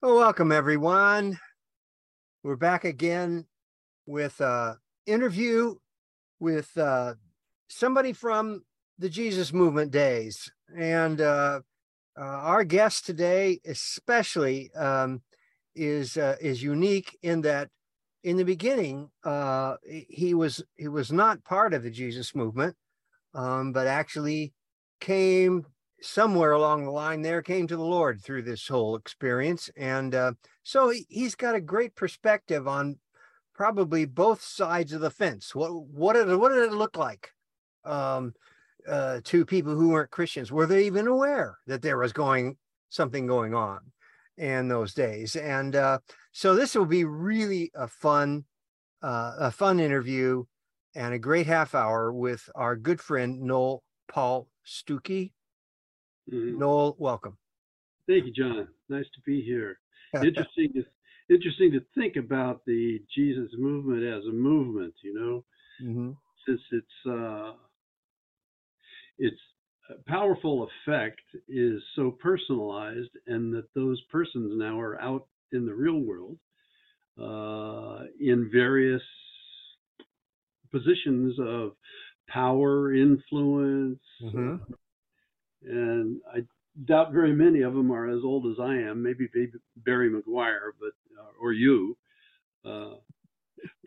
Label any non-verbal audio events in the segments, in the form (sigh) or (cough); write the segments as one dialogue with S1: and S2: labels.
S1: Well, welcome everyone. We're back again with a interview with uh, somebody from the Jesus Movement days, and uh, uh, our guest today, especially, um, is uh, is unique in that in the beginning uh, he was he was not part of the Jesus Movement, um, but actually came somewhere along the line there came to the Lord through this whole experience. And uh, so he, he's got a great perspective on probably both sides of the fence. What what did what did it look like um, uh, to people who weren't Christians? Were they even aware that there was going something going on in those days? And uh, so this will be really a fun uh, a fun interview and a great half hour with our good friend Noel Paul Stookey. Mm-hmm. Noel, welcome.
S2: Thank you, John. Nice to be here. (laughs) Interesting to interesting to think about the Jesus movement as a movement. You know, mm-hmm. since its uh, its powerful effect is so personalized, and that those persons now are out in the real world uh, in various positions of power, influence, mm-hmm and I doubt very many of them are as old as I am. Maybe Barry McGuire, but uh, or you. Uh,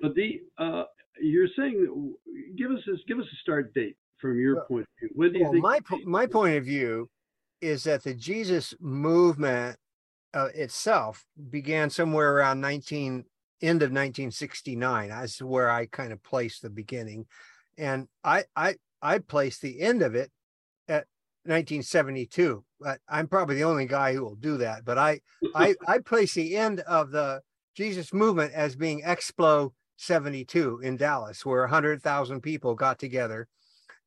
S2: but the uh, you're saying, give us this, give us a start date from your well, point of view. When do you well, think?
S1: My my point of view is that the Jesus movement uh, itself began somewhere around 19 end of 1969. That's where I kind of placed the beginning, and I I I placed the end of it 1972. But I'm probably the only guy who will do that. But I I (laughs) I place the end of the Jesus movement as being Explo 72 in Dallas, where 100,000 people got together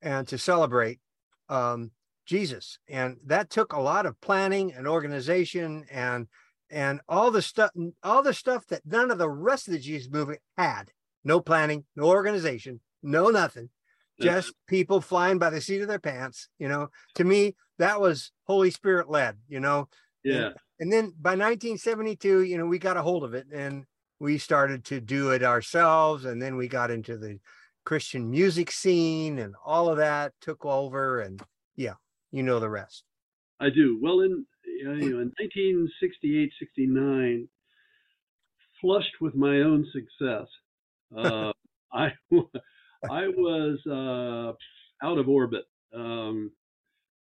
S1: and to celebrate um, Jesus. And that took a lot of planning and organization and and all the stuff all the stuff that none of the rest of the Jesus movement had. No planning, no organization, no nothing just people flying by the seat of their pants. You know, to me, that was Holy Spirit led, you know.
S2: Yeah.
S1: And, and then by 1972, you know, we got a hold of it and we started to do it ourselves. And then we got into the Christian music scene and all of that took over. And yeah, you know the rest.
S2: I do. Well, in, you know, in 1968, 69, flushed with my own success, uh, (laughs) I I was uh, out of orbit. Um,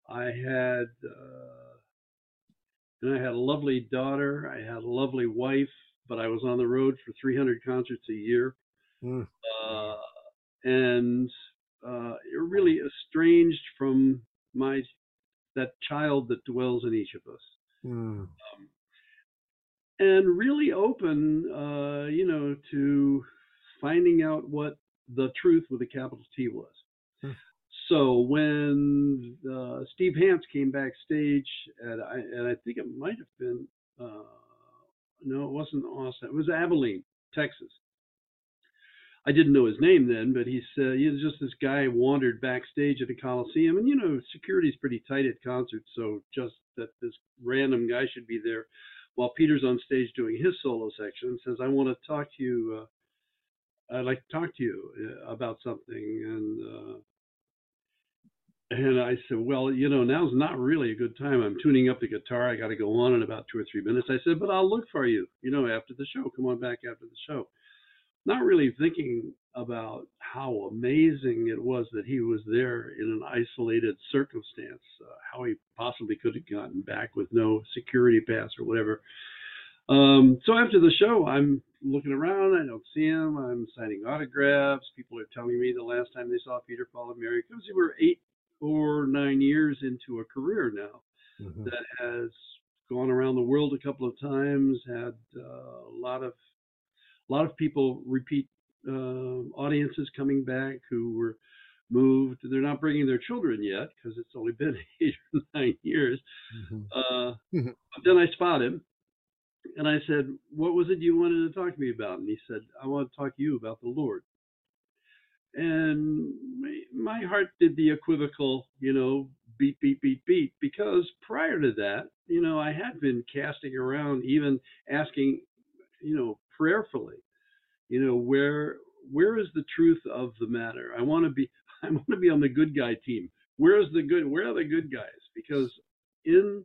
S2: I had, uh, and I had a lovely daughter. I had a lovely wife, but I was on the road for 300 concerts a year, mm. uh, and uh, really estranged from my that child that dwells in each of us. Mm. Um, and really open, uh, you know, to finding out what the truth with a capital T was. Hmm. So when uh, Steve Hance came backstage, at, and I think it might have been, uh, no, it wasn't Austin, it was Abilene, Texas. I didn't know his name then, but he said, you know, just this guy wandered backstage at a Coliseum, and you know, security's pretty tight at concerts, so just that this random guy should be there while Peter's on stage doing his solo section says, I want to talk to you uh, I'd like to talk to you uh, about something. And uh, and I said, well, you know, now's not really a good time. I'm tuning up the guitar. I got to go on in about two or three minutes. I said, but I'll look for you, you know, after the show. Come on back after the show. Not really thinking about how amazing it was that he was there in an isolated circumstance, uh, how he possibly could have gotten back with no security pass or whatever. Um, so after the show, I'm looking around. I don't see him. I'm signing autographs. People are telling me the last time they saw Peter, Paul, and Mary, because we're eight or nine years into a career now mm-hmm. that has gone around the world a couple of times. Had uh, a lot of a lot of people repeat uh, audiences coming back who were moved. They're not bringing their children yet because it's only been (laughs) eight or nine years. Mm-hmm. Uh, mm-hmm. But then I spot him and I said, What was it you wanted to talk to me about? And he said, I want to talk to you about the Lord. And my heart did the equivocal, you know, beat, beat, beat, beat. Because prior to that, you know, I had been casting around, even asking, you know, prayerfully, you know, where where is the truth of the matter? I want to be (laughs) I want to be on the good guy team. Where is the good? Where are the good guys? Because in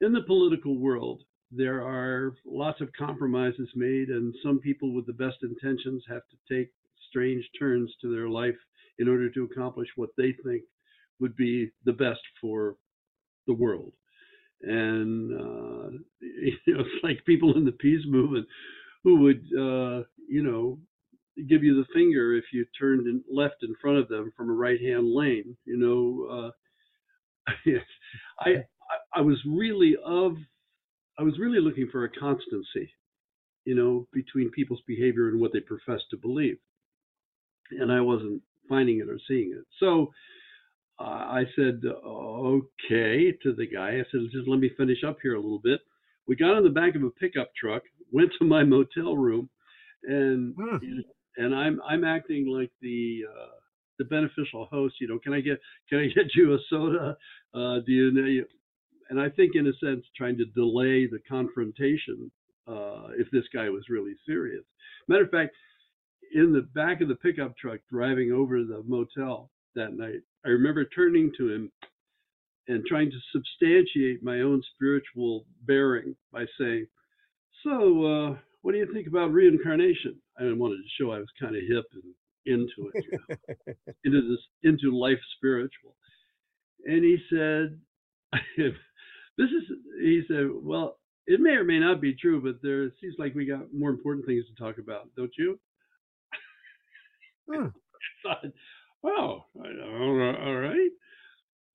S2: in the political world, there are lots of compromises made, and some people with the best intentions have to take strange turns to their life in order to accomplish what they think would be the best for the world. And uh, (laughs) you know, it's like people in the peace movement who would, uh, you know, give you the finger if you turned in, left in front of them from a right-hand lane. You know, uh, (laughs) I, I I was really of I was really looking for a constancy, you know, between people's behavior and what they profess to believe, and I wasn't finding it or seeing it. So uh, I said, okay, to the guy. I said, just let me finish up here a little bit. We got on the back of a pickup truck, (laughs) went to my motel room, and hmm. and I'm I'm acting like the uh, the beneficial host. You know, can I get can I (laughs) get you a soda? Uh, do you know? And I think, in a sense, trying to delay the confrontation uh, if this guy was really serious. Matter of fact, in the back of the pickup truck driving over the motel that night, I remember turning to him and trying to substantiate my own spiritual bearing by saying, "So, uh, what do you think about reincarnation?" I wanted to show I was kind of hip and into it, you know, (laughs) into this, into life spiritual. And he said, (laughs) "This is," he said, "Well, it may or may not be true, but there it seems like we got more important things to talk about, don't you?" Hmm. (laughs) I thought, oh, all right.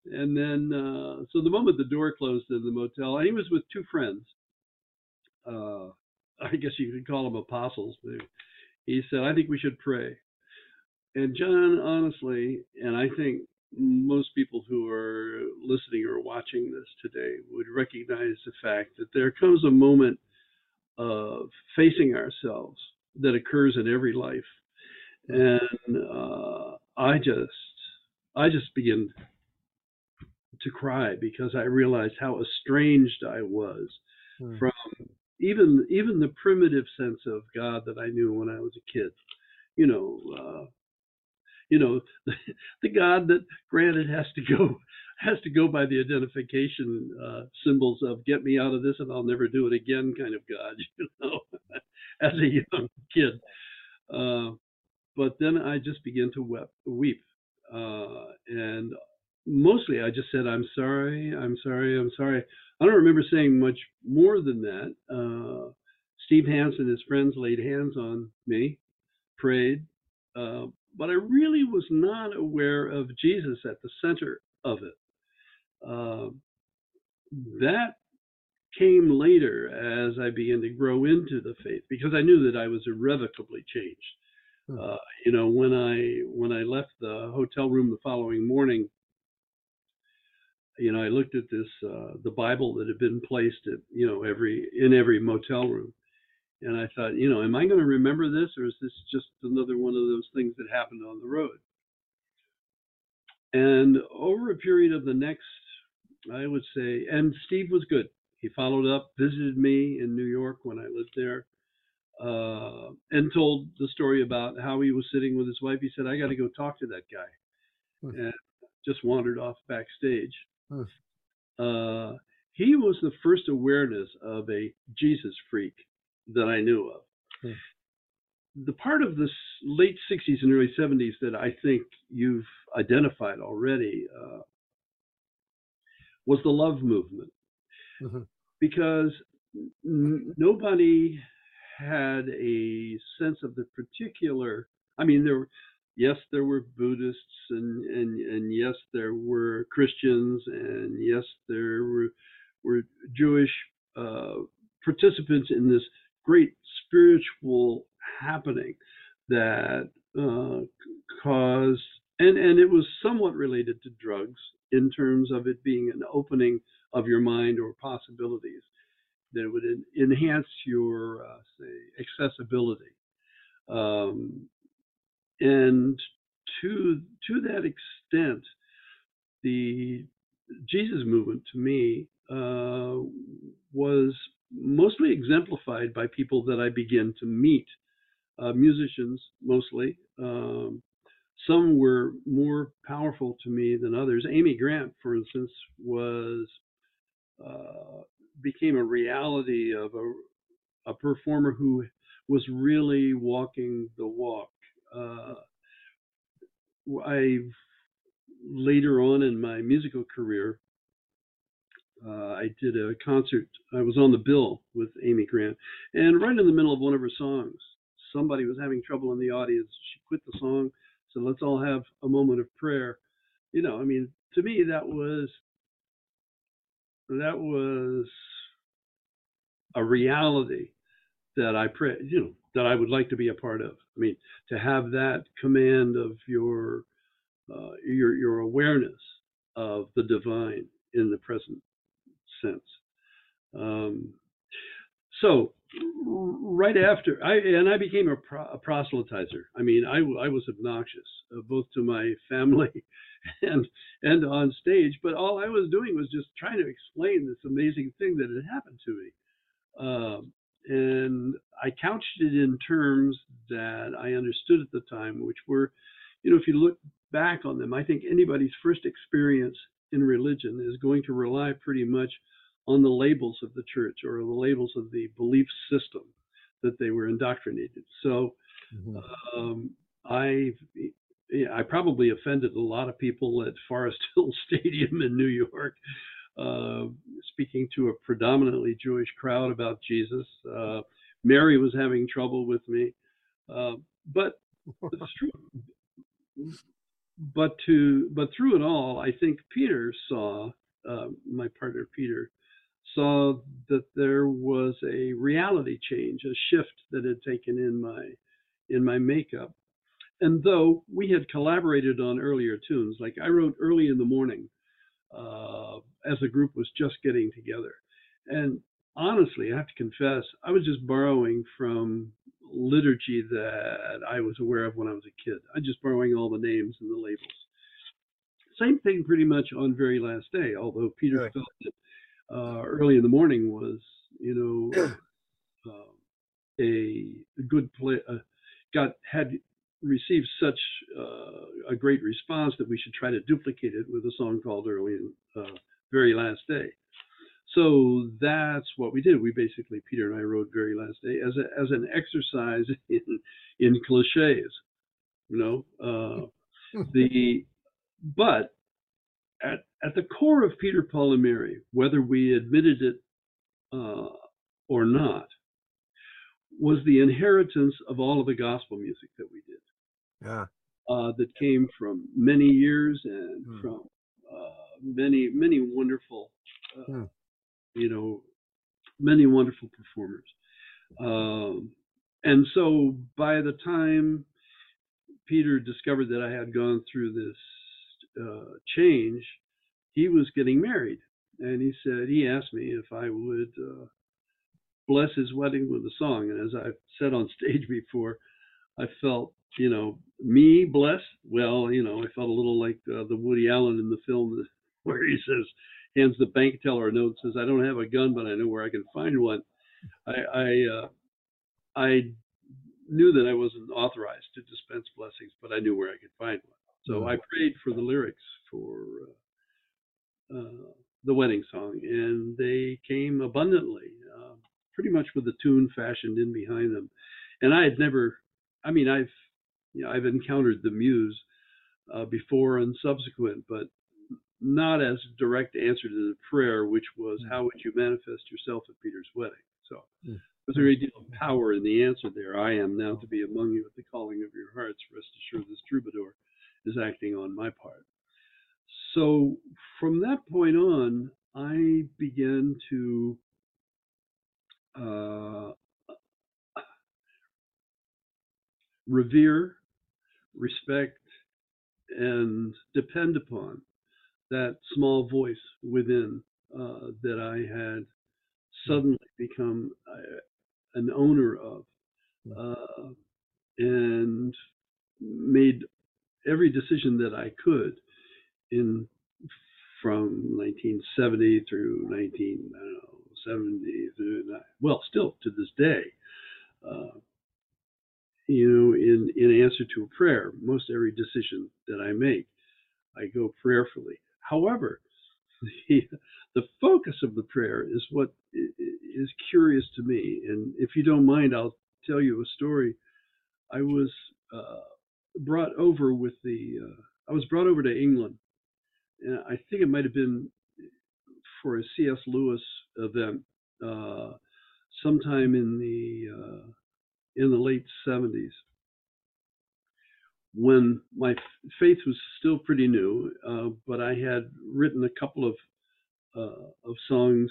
S2: And then, uh, so the moment the door closed in the motel, and he was with two friends. Uh, (laughs) I guess you could call them apostles. He said, I think we should pray. And John, honestly, and I think most people who are listening or watching this today would recognize the fact that there comes a moment of facing ourselves that occurs in every life. And uh, I just I just began to cry because I realized how estranged I was hmm. from even even the primitive sense of God that I knew when I was a kid. You know, uh, you know, (laughs) the, God that granted has to go has to go by the identification uh, symbols of "get me out of this and I'll never do it again" kind of God. (laughs) You know, as a young kid. Uh, but then I just began to weep, weep. Uh, and mostly I just said, I'm sorry, I'm sorry, I'm sorry. I don't remember saying much more than that. Uh, Steve Hansen and his friends laid hands on me, prayed, uh, but I really was not aware of Jesus at the center of it. Uh, that came later as I began to grow into the faith because I knew that I was irrevocably changed. Hmm. Uh, you know, when I when I left the hotel room the following morning, you know, I looked at this uh, the Bible that had been placed at you know every in every motel room, and I thought, you know, am I going to remember this, or is this just another one of those things that happened on the road? And over a period of the next, I would say, and Steve was good. He followed up, visited me in New York when I lived there uh, and told the story about how he was sitting with his wife. He said, "I got to go talk to that guy," hmm. and just wandered off backstage. Hmm. Uh, he was the first awareness of a Jesus freak that I knew of. Hmm. The part of the late 60s and early 70s that I think you've identified already uh, was the love movement. Mm-hmm. Because n- nobody had a sense of the particular. I mean, there were yes, there were Buddhists, and and and yes, there were Christians, and yes, there were were Jewish uh, participants in this great spiritual happening that uh, caused, and and it was somewhat related to drugs in terms of it being an opening of your mind or possibilities that would enhance your uh, say accessibility. Um, and to to that extent, the Jesus movement to me uh, was mostly exemplified by people that I begin to meet, uh, musicians mostly. Um, some were more powerful to me than others. Amy Grant, for instance, was uh, became a reality of a, a performer who was really walking the walk. Uh, I later on in my musical career, uh, I did a concert. I was on the bill with Amy Grant, and right in the middle of one of her songs, somebody was having trouble in the audience. She quit the song, said, "Let's all have a moment of prayer." You know, I mean, to me, that was that was a reality that I pray, you know, that I would like to be a part of. I mean, to have that command of your uh, your your awareness of the divine in the present sense. Um, so right after I and I became a, pro, a proselytizer. I mean, I, I was obnoxious uh, both to my family (laughs) and and on stage, but all I was doing was just trying to explain this amazing thing that had happened to me. Um, and I couched it in terms that I understood at the time, which were, you know, if you look back on them, I think anybody's first experience in religion is going to rely pretty much on the labels of the church or the labels of the belief system that they were indoctrinated. So mm-hmm. um, I I probably offended a lot of people at Forest (laughs) Hill Stadium in New York, uh, speaking to a predominantly Jewish crowd about Jesus. Uh, Mary was having trouble with me, uh, but (laughs) it's true. But to but through it all, I think Peter saw uh, my partner Peter saw that there was a reality change, a shift that had taken in my in my makeup. And though we had collaborated on earlier tunes, like I wrote early in the morning uh, as the group was just getting together. And honestly, I have to confess, I was just borrowing from liturgy that I was aware of when I was a kid. I'm just borrowing all the names and the labels. Same thing pretty much on Very Last Day, although Peter right. felt that uh, early in the morning was, you know, (clears throat) uh, a, a, good play. Uh, got had received such uh, a great response that we should try to duplicate it with a song called "Early uh, Very Last Day." So that's what we did. We basically, Peter and I wrote "Very Last Day" as a, as an exercise (laughs) in in cliches, you know. Uh, the but at, at the core of Peter, Paul, and Mary, whether we admitted it uh, or not, was the inheritance of all of the gospel music that we did.
S1: Yeah.
S2: Uh, that came from many years and hmm. from uh, many, many wonderful, uh, hmm. You know, many wonderful performers. Um, and so by the time Peter discovered that I had gone through this uh, change, he was getting married, and he said he asked me if I would uh, bless his wedding with a song. And as I've said on (laughs) stage before, I felt, you know, me bless. Well, you know, I felt a little like uh, the Woody Allen in the film (laughs) where he says, hands the bank teller a note, says, "I don't have a gun, but I know where I can find one." I I, uh, I knew that I wasn't authorized to dispense blessings, but I knew where I could find one. So mm. I prayed for the lyrics for uh, uh, the wedding song, and they came abundantly, uh, pretty much with the tune fashioned in behind them. And I had never, I mean, I've, you know, I've encountered the muse uh, before and subsequent, but not as direct answer to the prayer, which was, mm. "How would you manifest yourself at Peter's wedding?" So. Mm. There's a great deal of power in the answer there. I am now to be among you at the calling of your hearts. Rest assured, this troubadour is acting on my part. So from that point on, I began to uh, revere, respect, and depend upon that small voice within uh, that I had suddenly become uh, an owner of, uh, and made every decision that I could in from 1970 through 1970 through well, still to this day. Uh, you know, in in answer to a prayer, most every decision that I make, I go prayerfully. However, (laughs) the, the focus of the prayer is what is curious to me. And if you don't mind, I'll tell you a story. I was uh, brought over with the, uh, I was brought over to England. And I think it might have been for a C.S. Lewis event uh, sometime in the uh, in the late 70s when my faith was still pretty new, uh, but I had written a couple of uh, of songs,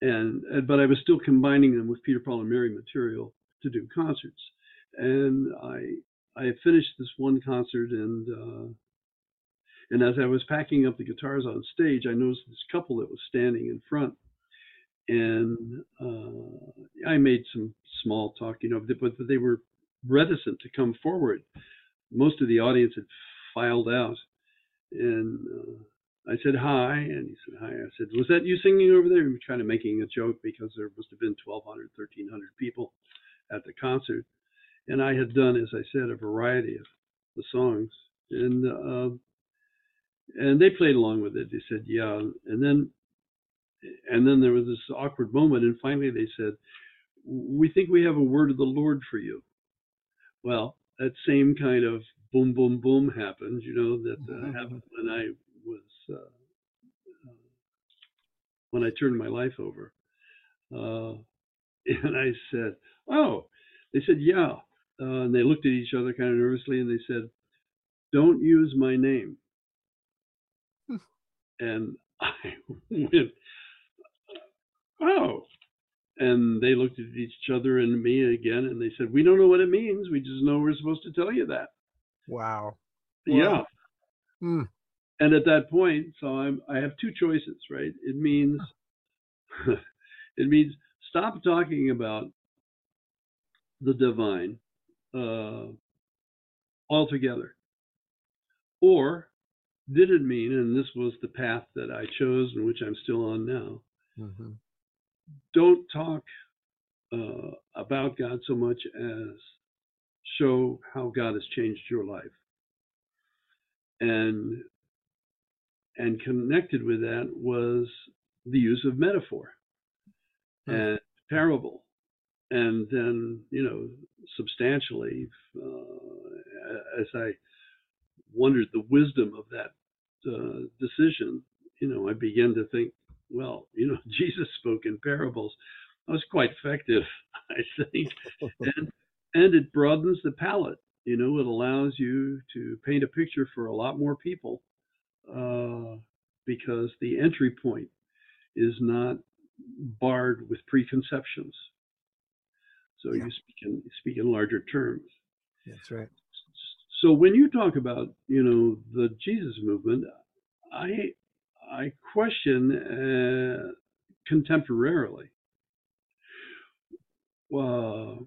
S2: and, and, but I was still combining them with Peter Paul and Mary material to do concerts. And I I finished this one concert, and uh, and as I was packing up the guitars on stage, I noticed this couple that was standing in front, and uh, I made some small talk, you know, but they were reticent to come forward. Most of the audience had filed out, and uh, I said hi, and he said hi. I said, "Was that you singing over there?" We were kind of making a joke because there must have been 1,200, 1,300 people at the concert, and I had done, as I said, a variety of the songs, and uh, and they played along with it. They said, "Yeah," and then and then there was this awkward moment, and finally they said, "We think we have a word of the Lord for you." Well, that same kind of boom, boom, boom happened, you know, that uh, mm-hmm. happened when I was, uh, uh, when I turned my life over. Uh, (laughs) and I said, oh, they said, yeah. Uh, and they looked at each other kind of nervously and they said, don't use my name. Hmm. and (laughs) I went, oh, and they looked at each other and me again, and they said, "We don't know what it means. We just know we're supposed to tell you that."
S1: Wow.
S2: Yeah. Hmm. And at that point, so I'm I have two choices, right? It means (laughs) it means stop talking about the divine uh, altogether, or did it mean, and this was the path that I chose and which I'm still on now, mm-hmm don't talk uh, about God so much as show how God has changed your life. And and connected with that was the use of metaphor hmm. and parable, and then you know substantially uh, as I wondered the wisdom of that uh, decision, you know, I began to think well, (laughs) you know, Jesus spoke in parables. That was quite effective, (laughs) I think. and and it broadens the palette. You know, it allows you to paint a picture for a lot more people uh, because the entry point is not barred with preconceptions. So yeah. you speak in speak in larger terms.
S1: That's right.
S2: So when you talk about you know the Jesus movement, I I question uh, contemporarily. Uh,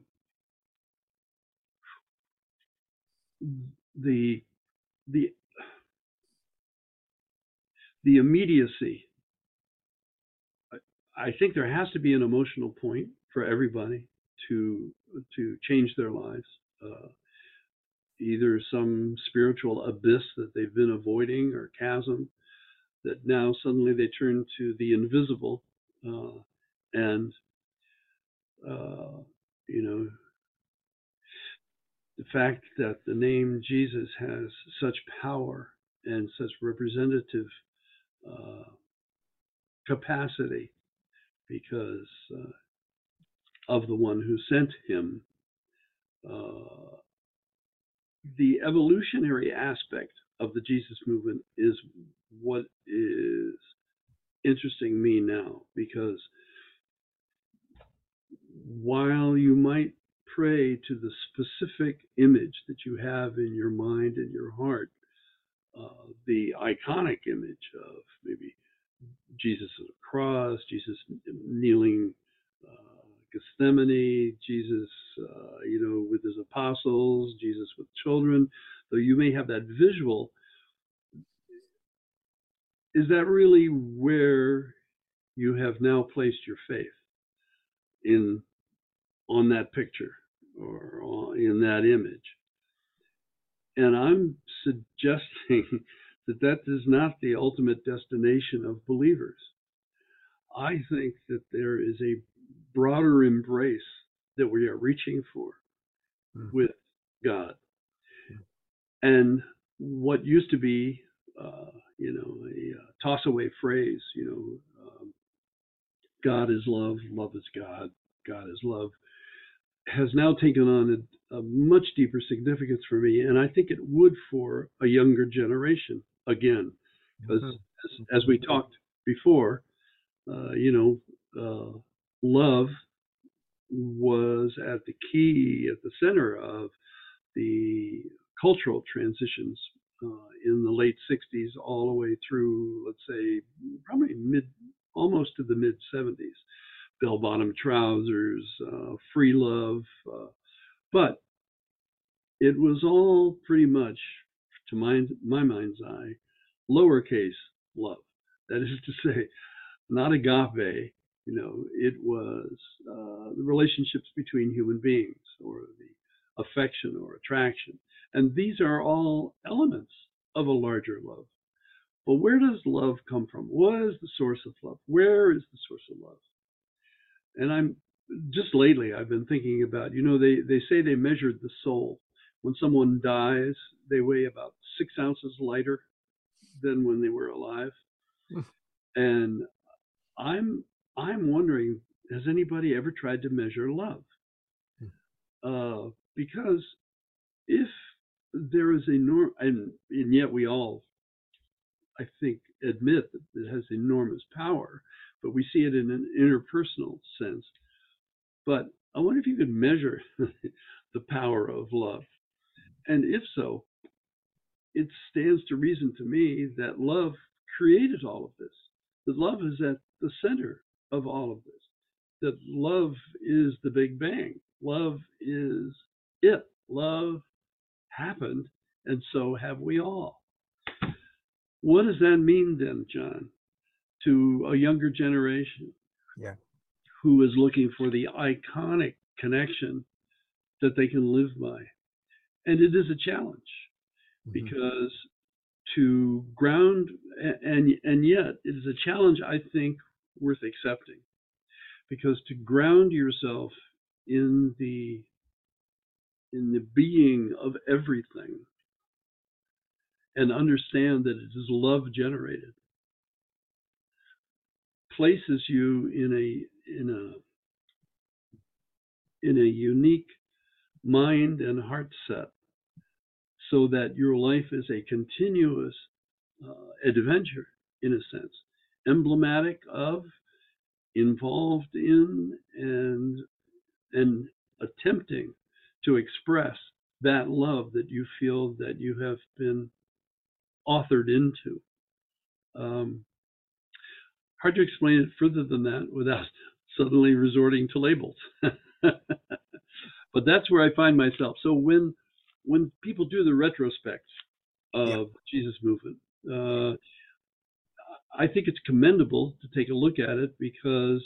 S2: the the the immediacy. I think there has to be an emotional point for everybody to to change their lives. Uh, either some spiritual abyss that they've been avoiding or chasm that now suddenly they turn to the invisible uh, and uh, you know the fact that the name Jesus has such power and such representative uh, capacity because uh, of the one who sent him. Uh, the evolutionary aspect of the Jesus movement is what is interesting me now because while you might pray to the specific image that you have in your mind and your heart, uh, the iconic image of maybe Jesus at the cross, Jesus kneeling uh, Gethsemane, Jesus, uh, you know, with his apostles, Jesus with children, though you may have that visual, is that really where you have now placed your faith in on that picture or in that image? And I'm suggesting (laughs) that that is not the ultimate destination of believers. I think that there is a broader embrace that we are reaching for mm. with God. And what used to be, uh, you know, a uh, toss away phrase, you know, um, God is love, love is God, God is love, has now taken on a, a, much deeper significance for me. And I think it would for a younger generation again, because mm-hmm. as, as, we talked before, uh, you know, uh, love was at the key, at the center of the cultural transitions in the late 60s all the way through, let's say, probably mid, almost to the mid 70s. Bell bottom trousers, uh, free love. Uh, but it was all pretty much, to my, my mind's eye, lowercase love. That is to say, not agape, you know, it was uh, the relationships between human beings or the affection or attraction. And these are all elements of a larger love. But where does love come from? What is the source of love? Where is the source of love? And I'm just lately I've been thinking about, you know, they, they say they measured the soul. When someone dies, they weigh about six ounces lighter than when they were alive. Hmm. and I'm I'm wondering, has anybody ever tried to measure love? Hmm. Uh, because if there is a norm, and, and yet we all, I think, admit that it has enormous power, but we see it in an interpersonal sense. But I wonder if you could measure (laughs) the power of love. And if so, it stands to reason to me that love created all of this, that love is at the center of all of this. That love is the Big Bang. Love is it. Love happened, and so have we all. What does that mean then, John, to a younger generation?
S1: Yeah.
S2: Who is looking for the iconic connection that they can live by. And it is a challenge mm-hmm. because to ground and and yet it is a challenge I think worth accepting. Because to ground yourself in the in the being of everything and understand that it is love generated. Places you in a in a in a unique mind and heart set so that your life is a continuous uh, adventure in a sense emblematic of, involved in, and and attempting to express that love that you feel that you have been authored into. Um, hard to explain it further than that without (laughs) suddenly resorting to labels. (laughs) but that's where I find myself. So when when people do the retrospect of yeah. Jesus movement, uh, I think it's commendable to take a look at it because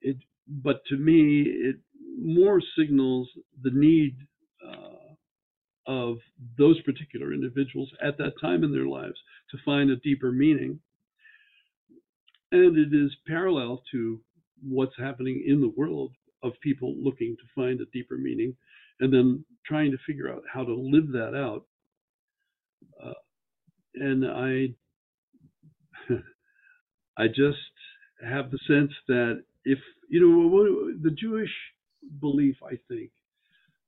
S2: it, but to me, it more signals the need uh, of those particular individuals at that time in their lives to find a deeper meaning. And it is parallel to what's happening in the world of people looking to find a deeper meaning and then trying to figure out how to live that out. Uh, and I (laughs) I just have the sense that if you know the Jewish belief, I think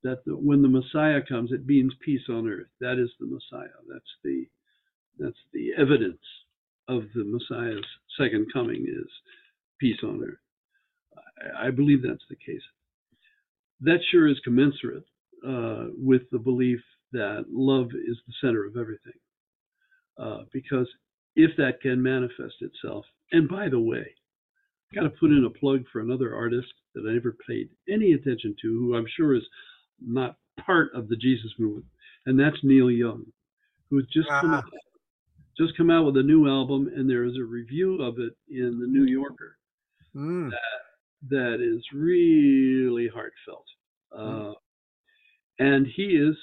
S2: that the, when the Messiah comes, it means peace on earth. That is the Messiah. That's the that's the evidence of the Messiah's second coming is peace on earth. I, I believe that's the case. That sure is commensurate uh, with the belief that love is the center of everything. Uh, because if that can manifest itself. And by the way, got to put in a plug for another artist that I never paid any attention to, who I'm sure is not part of the Jesus movement, and that's Neil Young, who has just come out just come out with a new album, and there is a review of it in the New Yorker
S1: Mm.
S2: that that is really heartfelt,
S1: Mm.
S2: uh, and he is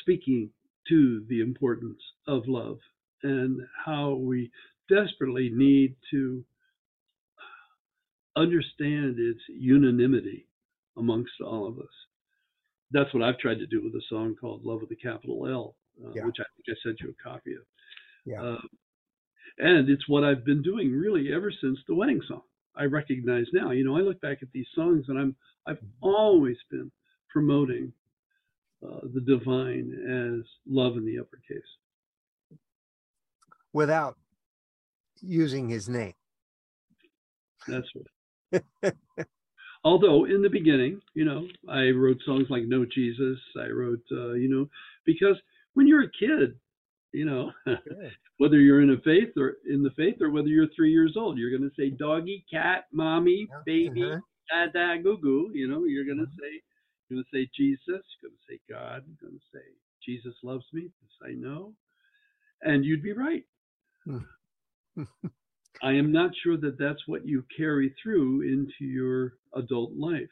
S2: speaking to the importance of love and how we desperately need to understand its unanimity amongst all of us. That's what I've tried to do with a song called "Love with a Capital L," uh,
S1: Yeah.
S2: which I think I sent you a copy of.
S1: Yeah.
S2: Uh, and it's what I've been doing really ever since the wedding song. I recognize now, you know, I look back at these songs and I'm I've always been promoting uh, the divine as love in the uppercase.
S1: Without using his name.
S2: That's what. (laughs) Although in the beginning, you know, I wrote songs like "No Jesus." I wrote, uh, you know, because when you're a kid, you know, (laughs) whether you're in a faith or in the faith or whether you're three years old, you're going to say doggy, cat, mommy,
S1: Yeah,
S2: baby,
S1: uh-huh.
S2: da da goo goo. You know, you're going to
S1: Mhm.
S2: say, you're going to say Jesus. You're going to say God. You're going to say Jesus loves me. This I know, and you'd be right. (laughs) I am not sure that that's what you carry through into your adult life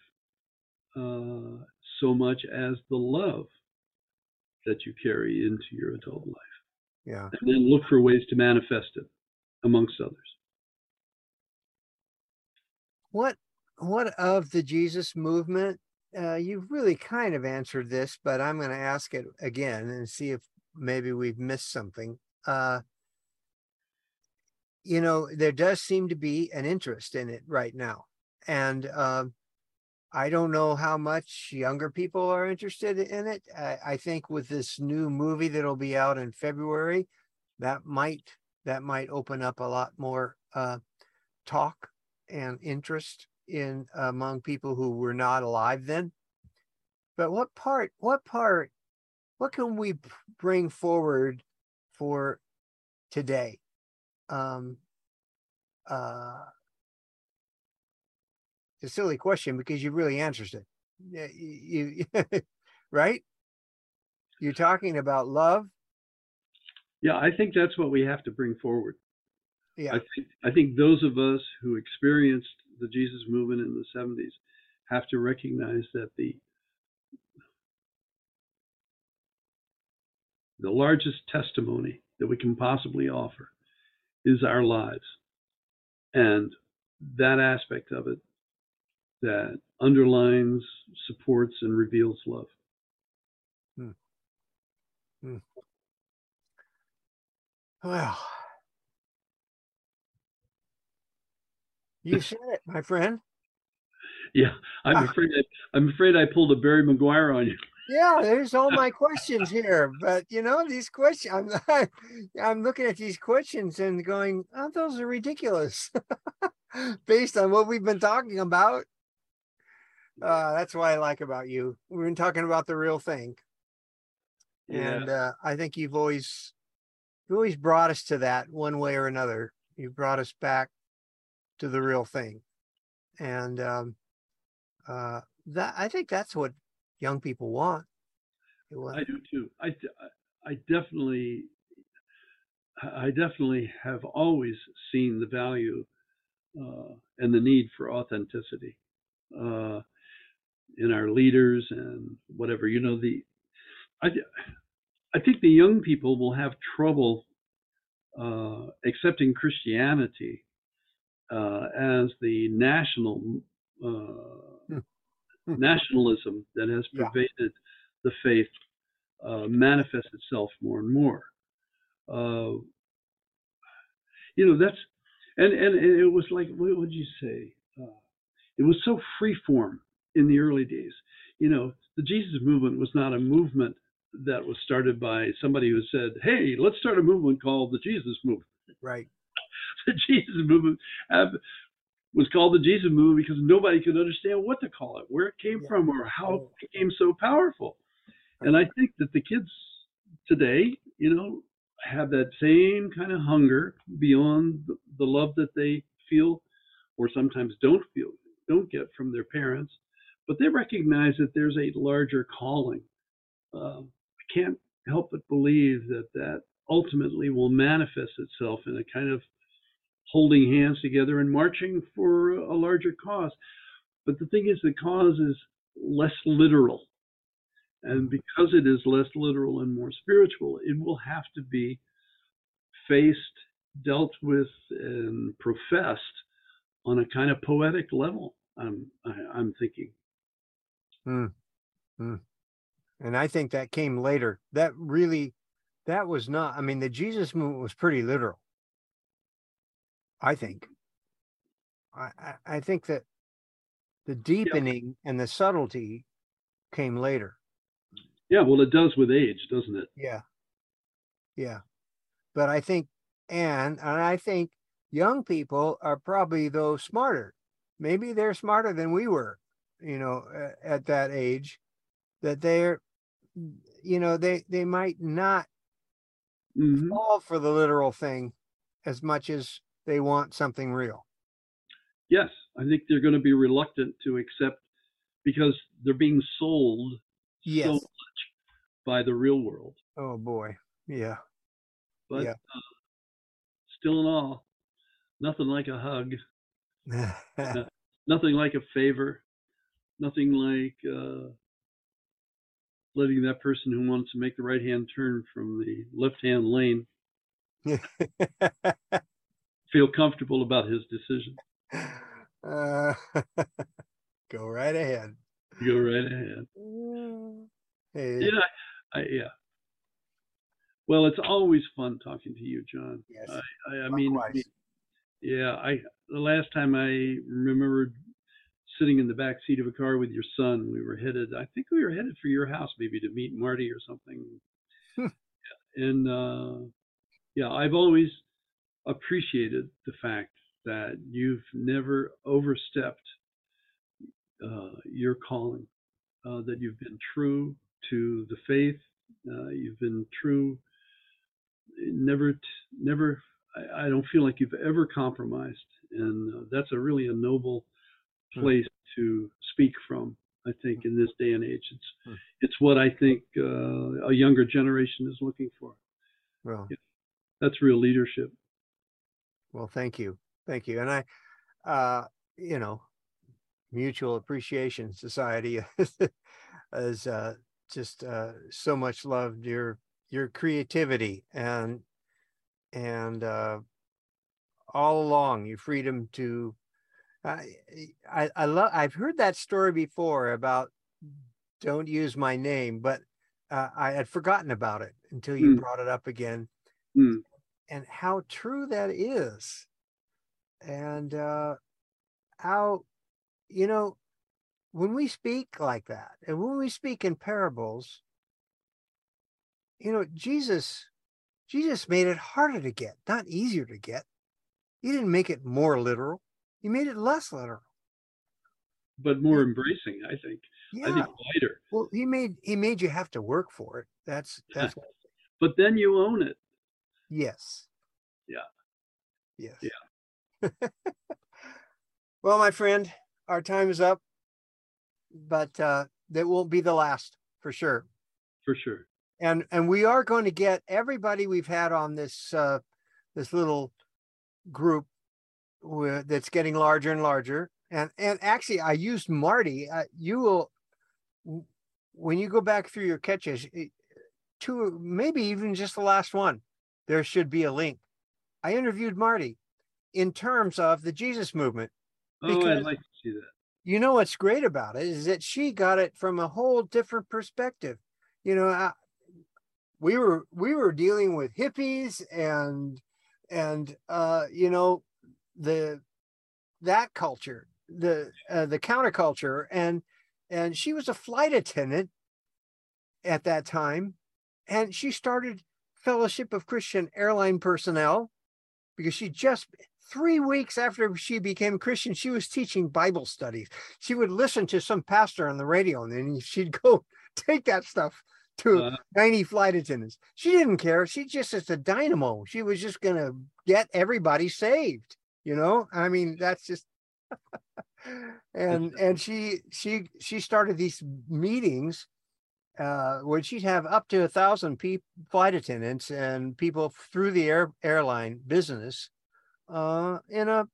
S2: uh, so much as the love that you carry into your adult life.
S1: Yeah.
S2: And then look for ways to manifest it amongst others.
S1: What what of the Jesus movement? Uh, you've really kind of answered this, but I'm going to ask it again and see if maybe we've missed something. Uh, you know, there does seem to be an interest in it right now, and um, I don't know how much younger people are interested in it. I, I think with this new movie that'll be out in February, that might that might open up a lot more uh, talk and interest in among people who were not alive then. But what part, what part, what can we bring forward for today? Um, uh, it's a silly question because you really answered it. Yeah, You, you (laughs) right? You're talking about love.
S2: Yeah, I think that's what we have to bring forward.
S1: Yeah.
S2: I think I think those of us who experienced the Jesus movement in the 70s have to recognize that the the largest testimony that we can possibly offer is our lives. And that aspect of it that underlines, supports, and reveals love. Hmm. Hmm.
S1: Well, you said it, my friend. (laughs)
S2: Yeah, I'm ah. afraid I, I'm afraid I pulled a Barry McGuire on you.
S1: Yeah, there's all my questions here, but you know these questions. I'm (laughs) I'm looking at these questions and going, "Oh, those are ridiculous," (laughs) based on what we've been talking about. Uh, that's what I like about you. We've been talking about the real thing, and uh, I think you've always you've always brought us to that one way or another. You've brought us back to the real thing, and um, uh, that I think that's what young people want.
S2: I do too. I, I definitely, I definitely have always seen the value uh, and the need for authenticity uh, in our leaders and whatever. You know, the I, I think the young people will have trouble uh, accepting Christianity uh, as the national uh, nationalism that has
S1: Yeah.
S2: pervaded the faith uh, manifests itself more and more. Uh, you know, that's and, and and it was like what would you say? Uh, it was so free form in the early days. You know, the Jesus movement was not a movement that was started by somebody who said, "Hey, let's start a movement called the Jesus movement."
S1: right. (laughs)
S2: the Jesus movement was called the Jesus movement because nobody could understand what to call it, where it came
S1: Yeah.
S2: from, or how
S1: Oh.
S2: it became so powerful. And I think that the kids today, you know, have that same kind of hunger beyond the, the love that they feel, or sometimes don't feel, don't get from their parents, but they recognize that there's a larger calling. Uh, I can't help but believe that that ultimately will manifest itself in a kind of holding hands together and marching for a larger cause. But the thing is, the cause is less literal. And because it is less literal and more spiritual, it will have to be faced, dealt with, and professed on a kind of poetic level. I'm, I, am thinking.
S1: Hmm. Hmm. And I think that came later. That really, that was not, I mean, the Jesus movement was pretty literal. I think. I, I think that the deepening yeah. and the subtlety came later.
S2: Yeah, well, it does with age, doesn't it?
S1: Yeah. Yeah. But I think, and, and I think young people are probably, though, smarter. Maybe they're smarter than we were, you know, at that age, that they're, you know, they, they might not mm-hmm. fall for the literal thing as much as they want something real.
S2: Yes, I think they're going to be reluctant to accept because they're being sold yes. so much by the real world.
S1: Oh boy, yeah.
S2: But yeah. Uh, still in all, nothing like a hug, uh, (laughs) nothing like a favor, nothing like uh, letting that person who wants to make the right hand turn from the left hand lane (laughs) feel comfortable about his decision.
S1: Uh, (laughs) go right ahead.
S2: Go right ahead. (sighs) Hey. Yeah, I, yeah. Well, it's always fun talking to you, John.
S1: Yes.
S2: I, I, I mean, yeah. I the last time I remembered sitting in the back seat of a car with your son, we were headed. I think we were headed for your house, maybe to meet Marty or something. (laughs) and uh, yeah, I've always appreciated the fact that you've never overstepped uh, your calling, uh, that you've been true to the faith, uh, you've been true, never, never. I, I, don't feel like you've ever compromised, and uh, that's a really a noble hmm. place to speak from. I think in this day and age, it's hmm. it's what I think uh, a younger generation is looking for.
S1: Well,
S2: yeah. that's real leadership.
S1: Well, thank you. Thank you. And I, uh, you know, Mutual Appreciation Society (laughs) has uh, just uh, so much loved your your creativity and and uh, all along your freedom to. I I, I love. I've heard that story before about don't use my name, but uh, I had forgotten about it until you mm. brought it up again. Mm and how true that is. And uh how you know when we speak like that and when we speak in parables you know jesus jesus made it harder to get not easier to get. He didn't make it more literal. He made it less literal.
S2: But more embracing i think. Yeah. i think wider.
S1: Well he made he made you have to work for it. That's that's
S2: but then you own it
S1: Yes.
S2: Yeah.
S1: Yes.
S2: Yeah. (laughs)
S1: well, my friend, our time is up, but uh, that won't be the last for sure.
S2: For sure.
S1: And and we are going to get everybody we've had on this uh, this little group that's getting larger and larger. And and actually, I used Marty. Uh, you will when you go back through your catches, two maybe even just the last one there should be a link. I interviewed Marty in terms of the Jesus movement.
S2: Oh, I'd like to see that.
S1: You know what's great about it is that she got it from a whole different perspective. You know, I, we were we were dealing with hippies and and uh, you know the that culture, the uh, the counterculture, and and she was a flight attendant at that time, and she started Fellowship of Christian Airline Personnel because she just three weeks after she became Christian, she was teaching Bible studies. She would listen to some pastor on the radio and then she'd go (laughs) take that stuff to uh, 90 flight attendants. She didn't care. She just as a dynamo. She was just going to get everybody saved. You know, I mean, that's just (laughs) and and she she she started these meetings uh, where she'd have up to a thousand people, flight attendants and people through the air airline business, uh, in a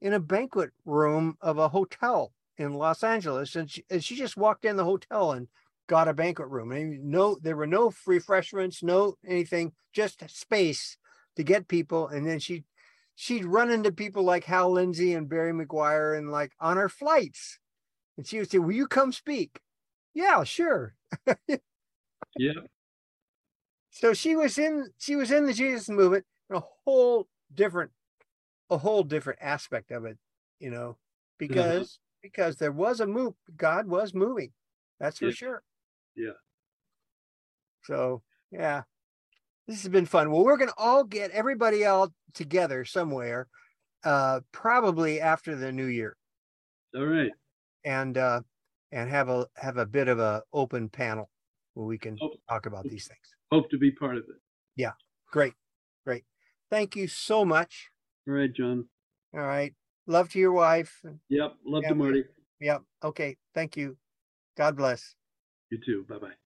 S1: in a banquet room of a hotel in Los Angeles, and she, and she just walked in the hotel and got a banquet room. And no, there were no refreshments, no anything, just space to get people. And then she she'd run into people like Hal Lindsey and Barry McGuire and like on her flights. And she would say, Will you come speak? Yeah, sure. (laughs)
S2: yeah.
S1: So she was in she was in the Jesus movement, a whole different, a whole different aspect of it, you know, because mm-hmm. because there was a move, God was moving. That's for
S2: yeah.
S1: sure.
S2: Yeah.
S1: So yeah. This has been fun. Well, we're gonna all get everybody all together somewhere, uh, probably after the new year.
S2: All right.
S1: And uh and have a have a bit of a open panel where we can hope, talk about these things.
S2: Hope to be part of it.
S1: Yeah, great, great. Thank you so much.
S2: All right, John.
S1: All right. Love to your wife.
S2: Yep. Love to Marty.
S1: Yep. Okay. Thank you. God bless.
S2: You too. Bye bye.